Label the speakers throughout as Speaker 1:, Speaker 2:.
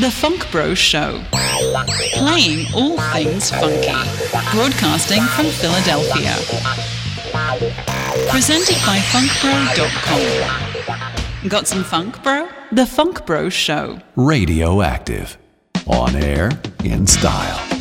Speaker 1: The Funk Bro Show. Playing all things funky. Broadcasting from Philadelphia. Presented by funkbro.com. Got some funk, bro? The Funk Bro Show.
Speaker 2: Radioactive. On air, in style.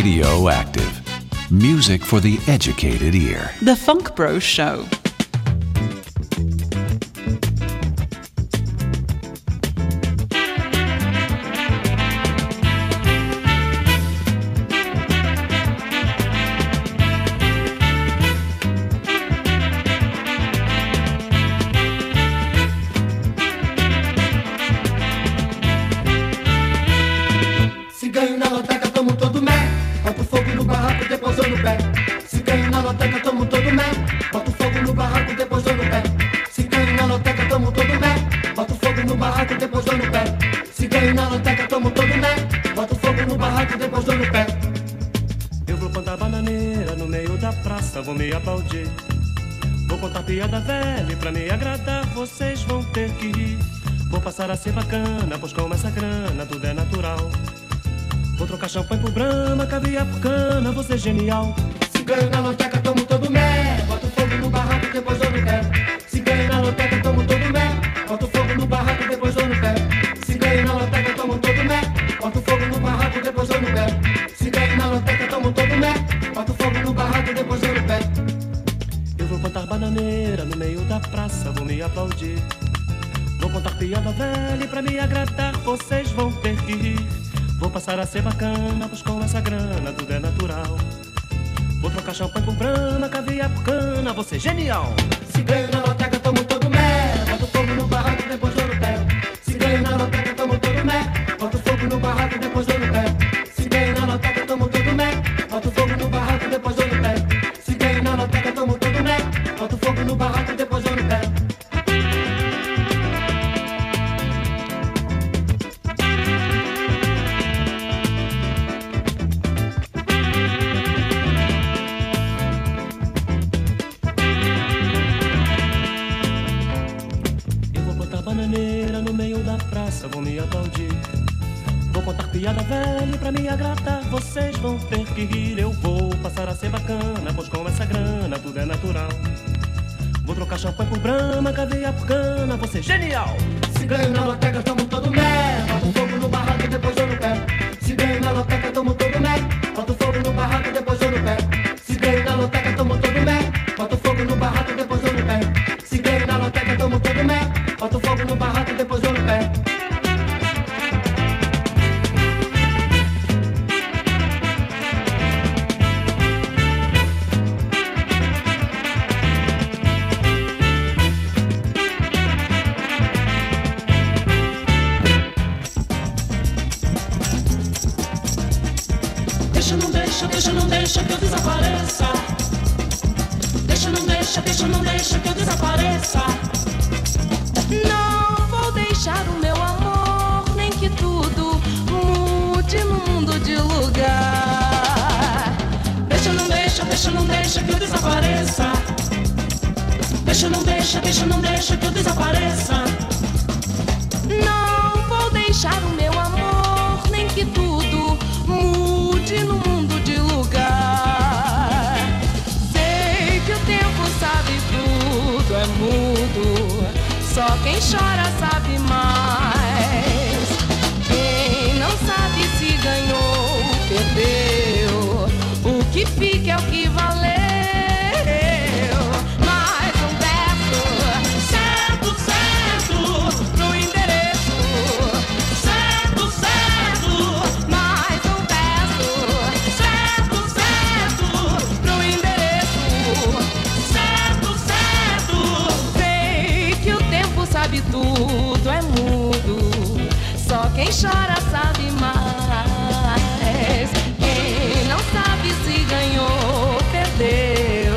Speaker 3: Radioactive, Music for the educated ear.
Speaker 1: The Funk Bros Show.
Speaker 4: baile pra me agradar, vocês vão ter que rir. Vou passar a ser bacana, pois com essa grana tudo é natural. Vou trocar champanhe com grana, caviar por cana, você é genial.
Speaker 5: Se ganha na loteca, tomo todo merda, do fogo no barraco, depois do
Speaker 6: deixa, não deixa que eu desapareça. Deixa, não deixa, deixa, não deixa que eu desapareça.
Speaker 2: Não vou deixar o meu amor, nem que tudo mude no mundo de lugar. Sei que o tempo sabe tudo, é mudo. Só quem chora sabe. chora sabe mais. Quem não sabe se ganhou ou perdeu.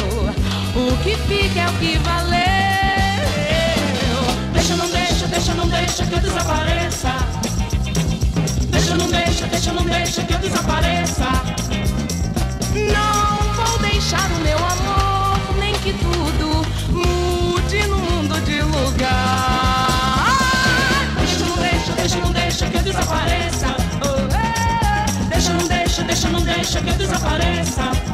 Speaker 2: O que fica é o que valeu.
Speaker 6: Deixa, não deixa, deixa, não deixa que eu desapareça. Deixa, não deixa, deixa, não deixa que eu desapareça.
Speaker 2: Não vou deixar o meu amor.
Speaker 6: deixa que eu desapareça.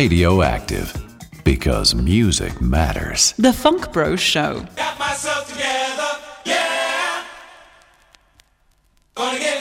Speaker 3: Radioactive. Because music matters.
Speaker 1: The Funk Bros Show.
Speaker 7: Got myself together, yeah. Gonna get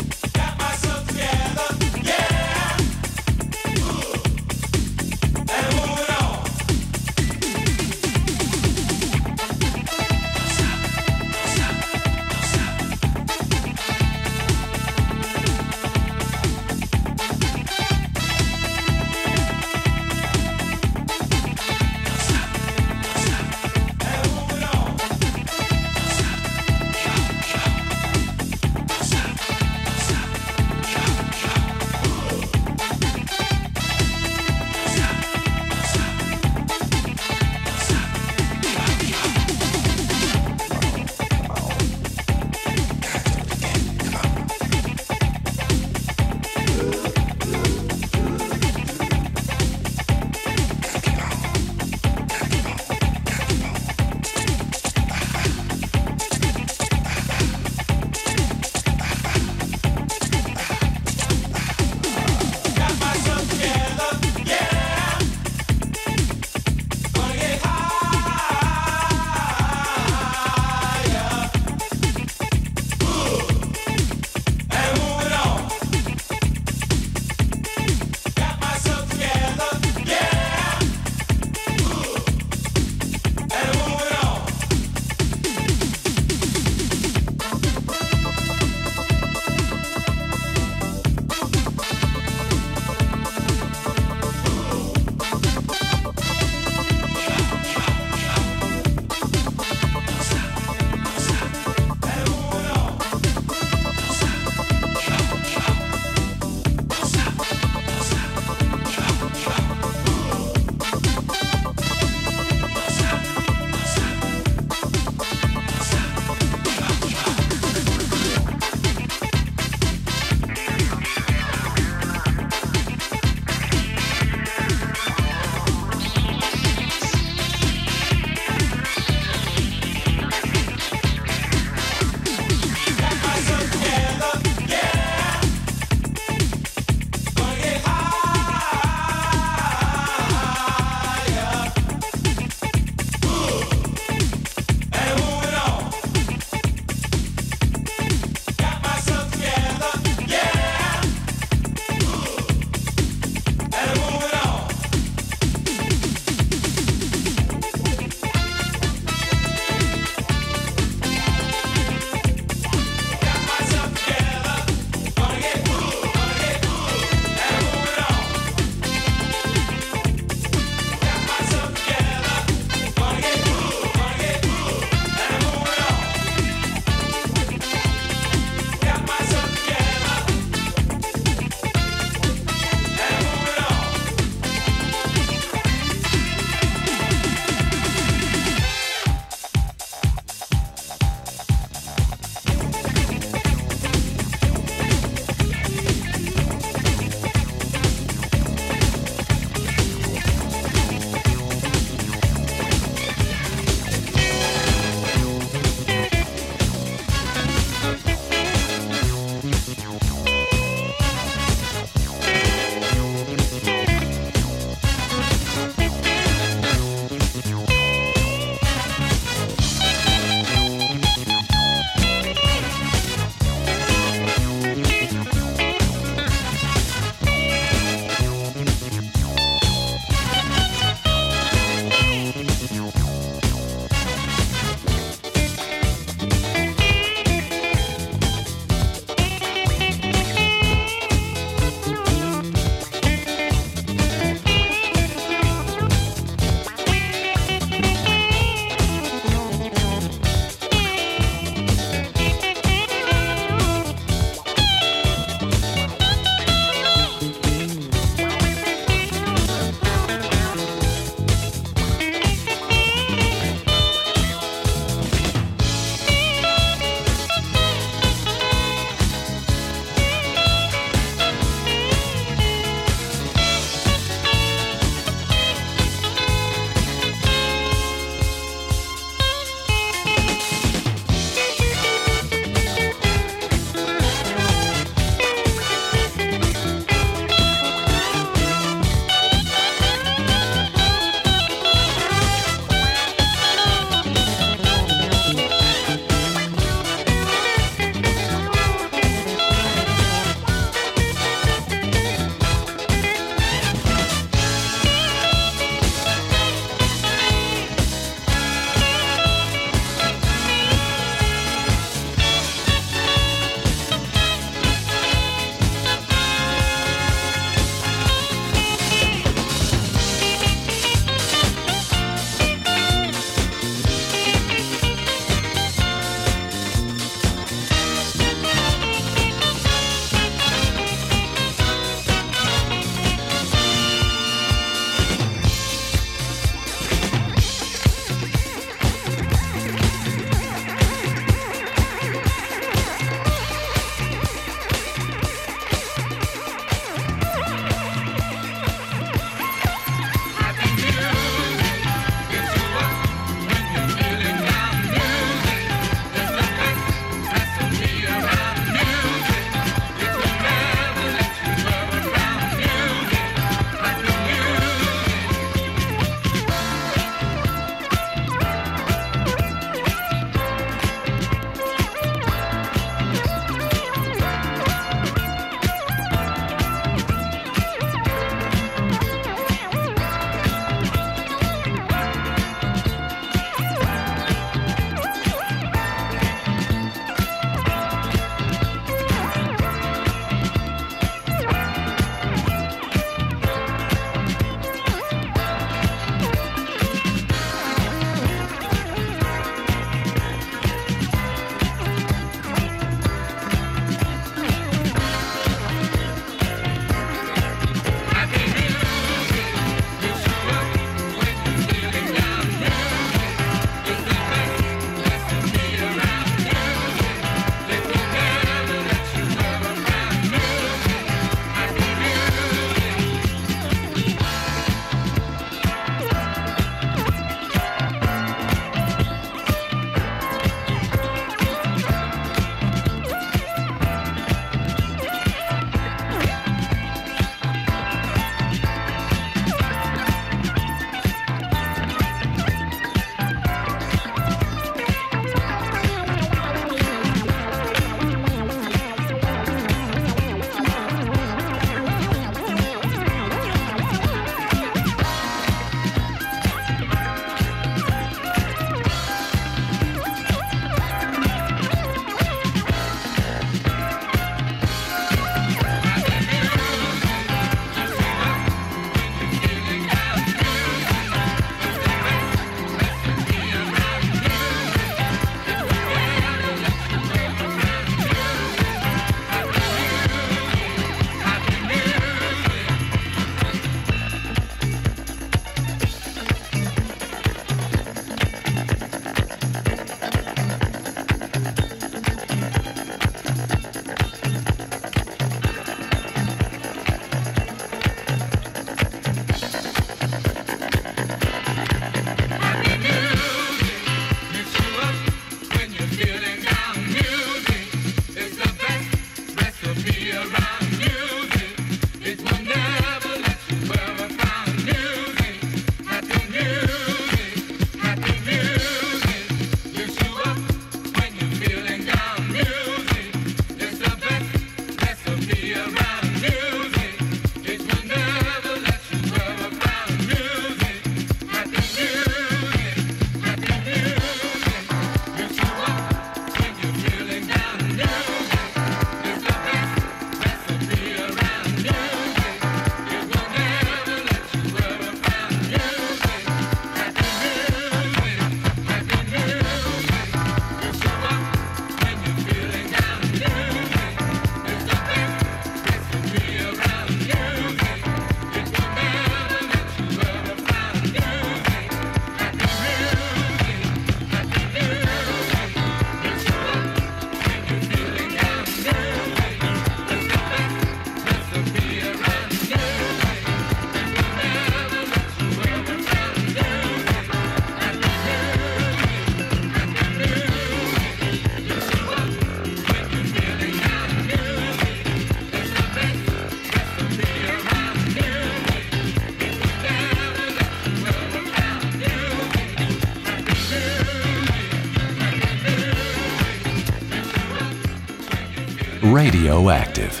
Speaker 3: radioactive,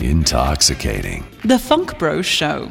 Speaker 3: intoxicating.
Speaker 1: The Funk Bros Show.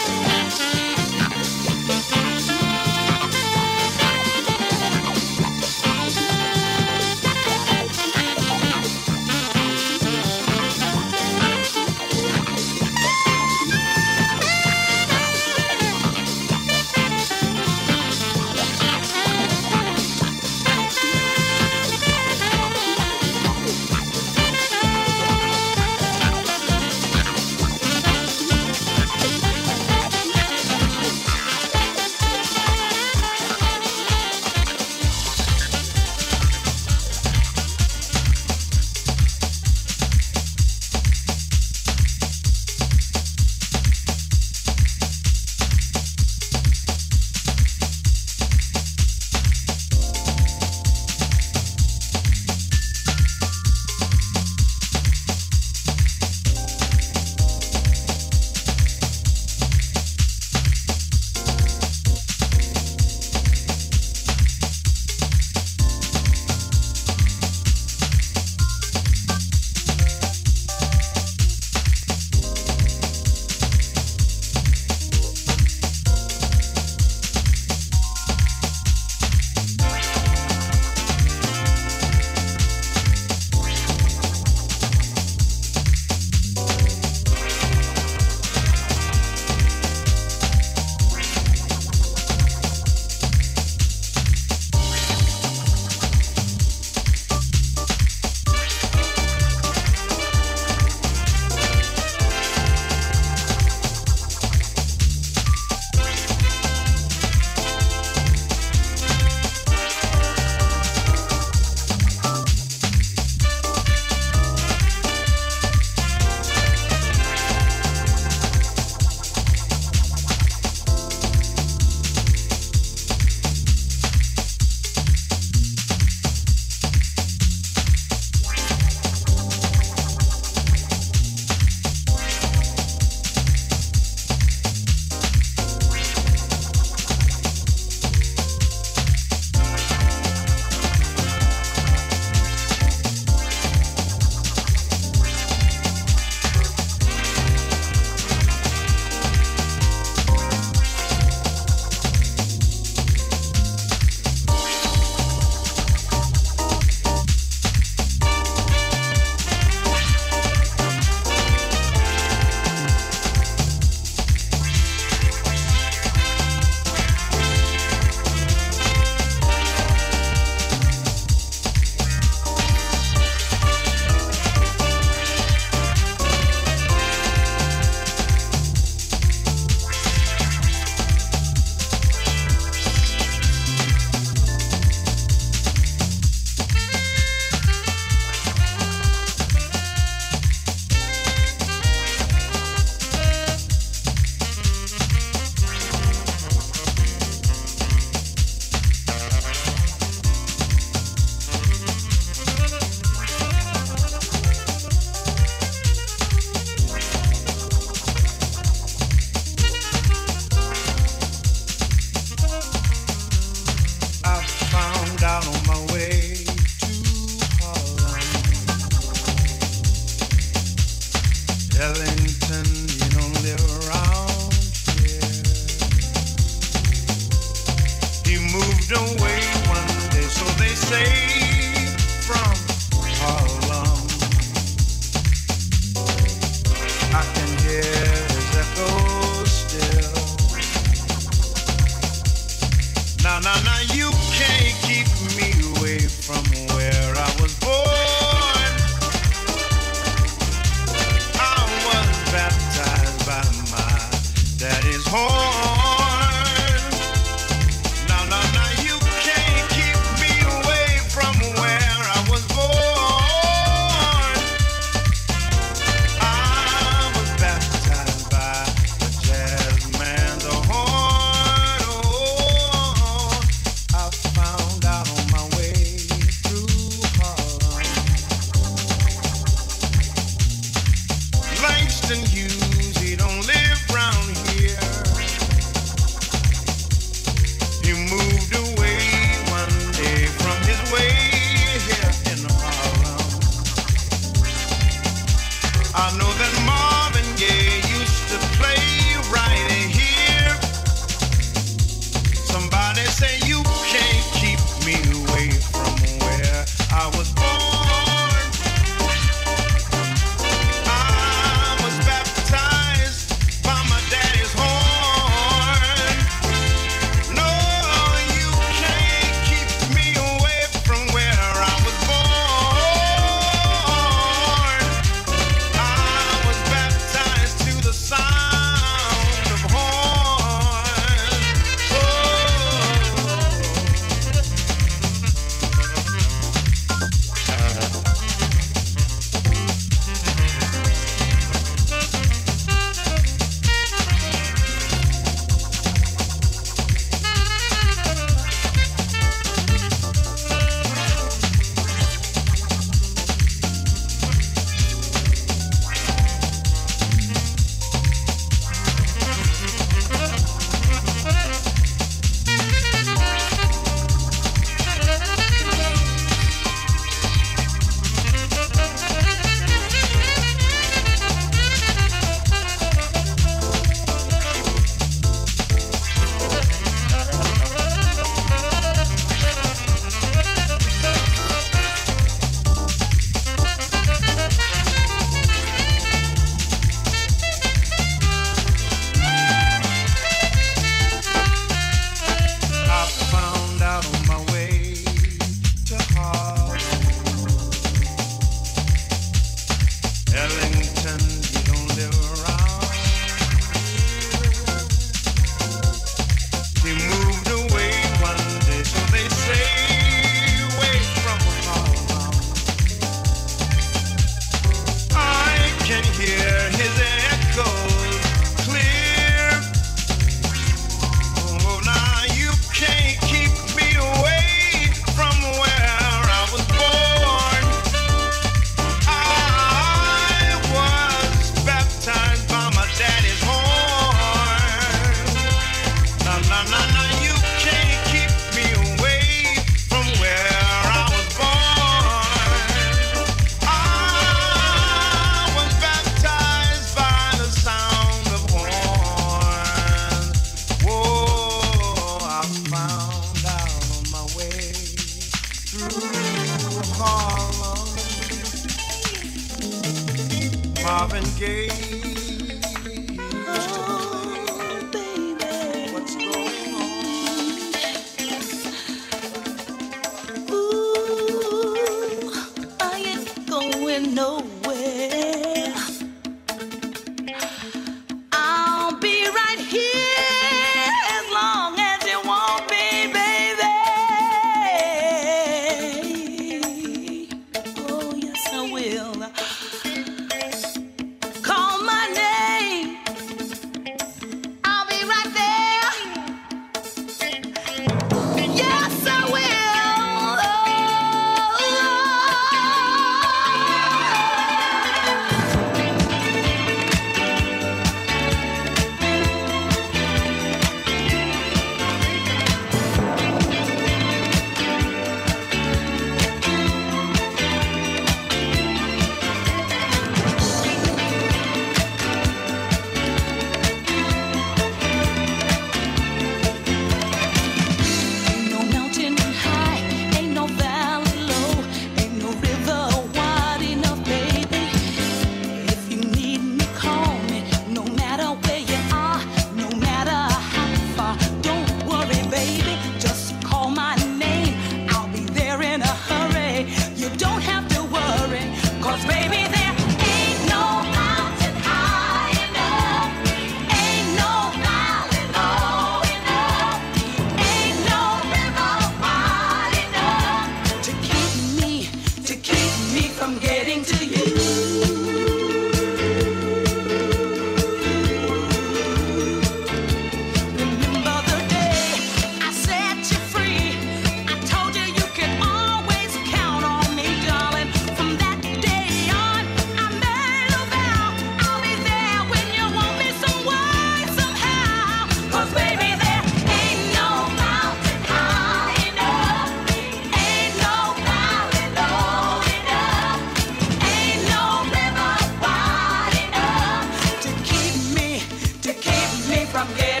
Speaker 8: keep me from
Speaker 9: getting.